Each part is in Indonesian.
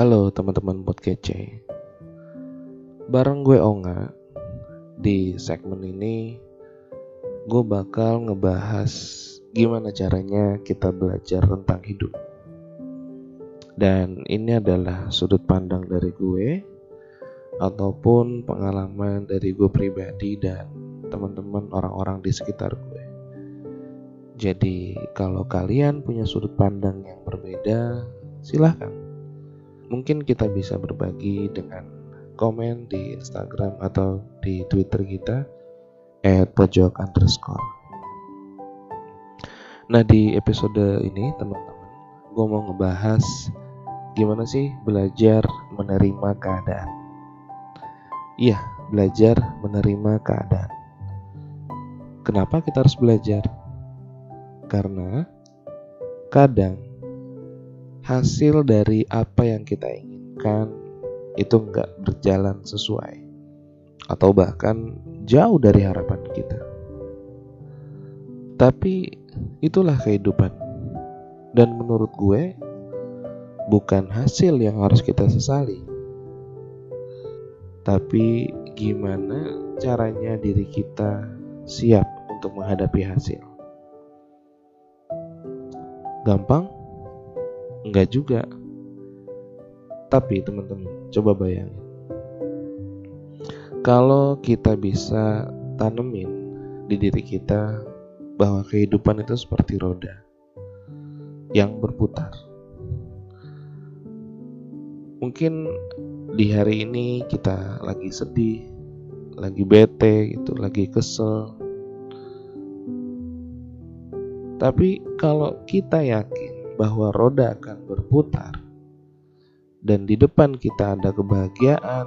Halo teman-teman buat kece Bareng gue Onga Di segmen ini Gue bakal ngebahas Gimana caranya kita belajar tentang hidup. Dan ini adalah sudut pandang dari gue Ataupun pengalaman dari gue pribadi dan teman-teman orang-orang di sekitar gue. Jadi kalau kalian punya sudut pandang yang berbeda Silahkan mungkin kita bisa berbagi dengan komen di Instagram atau di Twitter kita at pojok underscore. Nah di episode ini teman-teman, gue mau ngebahas gimana sih belajar menerima keadaan. Iya, belajar menerima keadaan. Kenapa kita harus belajar? Karena kadang hasil dari apa yang kita inginkan itu nggak berjalan sesuai atau bahkan jauh dari harapan kita. Tapi itulah kehidupan. Dan menurut gue bukan hasil yang harus kita sesali. Tapi gimana caranya diri kita siap untuk menghadapi hasil. Gampang? Enggak juga. Tapi teman-teman, coba bayangin. Kalau kita bisa tanemin di diri kita bahwa kehidupan itu seperti roda yang berputar. Mungkin di hari ini kita lagi sedih, lagi bete gitu, lagi kesel. Tapi kalau kita yakin bahwa roda akan berputar dan di depan kita ada kebahagiaan,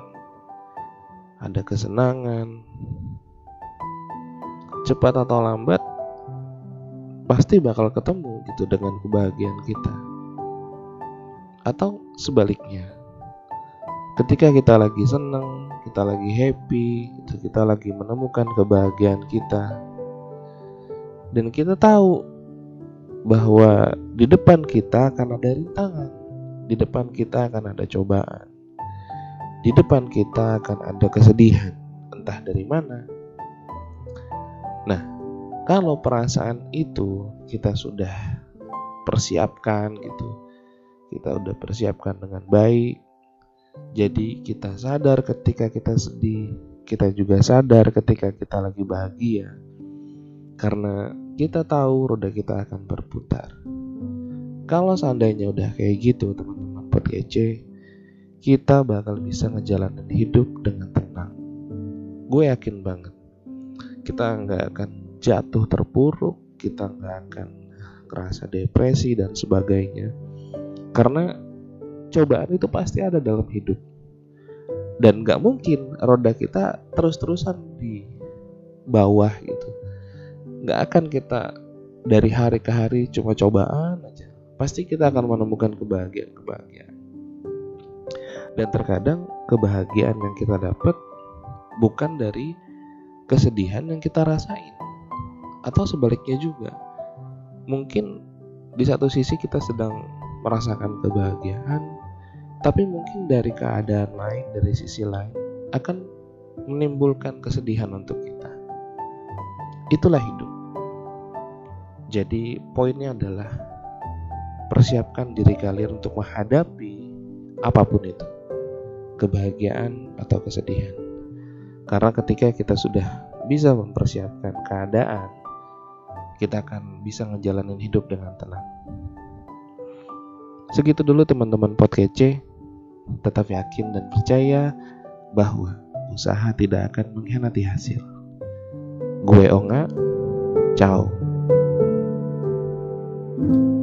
ada kesenangan. Cepat atau lambat pasti bakal ketemu gitu dengan kebahagiaan kita. Atau sebaliknya. Ketika kita lagi senang, kita lagi happy, gitu, kita lagi menemukan kebahagiaan kita. Dan kita tahu bahwa di depan kita akan ada rintangan, di depan kita akan ada cobaan, di depan kita akan ada kesedihan, entah dari mana. Nah, kalau perasaan itu kita sudah persiapkan gitu, kita udah persiapkan dengan baik, jadi kita sadar ketika kita sedih, kita juga sadar ketika kita lagi bahagia, karena kita tahu roda kita akan berputar. Kalau seandainya udah kayak gitu teman-teman kece, kita bakal bisa ngejalanin hidup dengan tenang. Gue yakin banget, kita nggak akan jatuh terpuruk, kita nggak akan kerasa depresi dan sebagainya. Karena cobaan itu pasti ada dalam hidup. Dan nggak mungkin roda kita terus-terusan di bawah nggak akan kita dari hari ke hari cuma cobaan aja. Pasti kita akan menemukan kebahagiaan-kebahagiaan. Dan terkadang kebahagiaan yang kita dapat bukan dari kesedihan yang kita rasain. Atau sebaliknya juga mungkin di satu sisi kita sedang merasakan kebahagiaan tapi mungkin dari keadaan lain dari sisi lain akan menimbulkan kesedihan untuk kita. Itulah hidup jadi poinnya adalah persiapkan diri kalian untuk menghadapi apa pun itu. Kebahagiaan atau kesedihan. Karena ketika kita sudah bisa mempersiapkan keadaan, kita akan bisa ngejalanin hidup dengan tenang. Segitu dulu teman-teman podcast Tetap yakin dan percaya bahwa usaha tidak akan mengkhianati hasil. Gue Onga, ciao. thank you.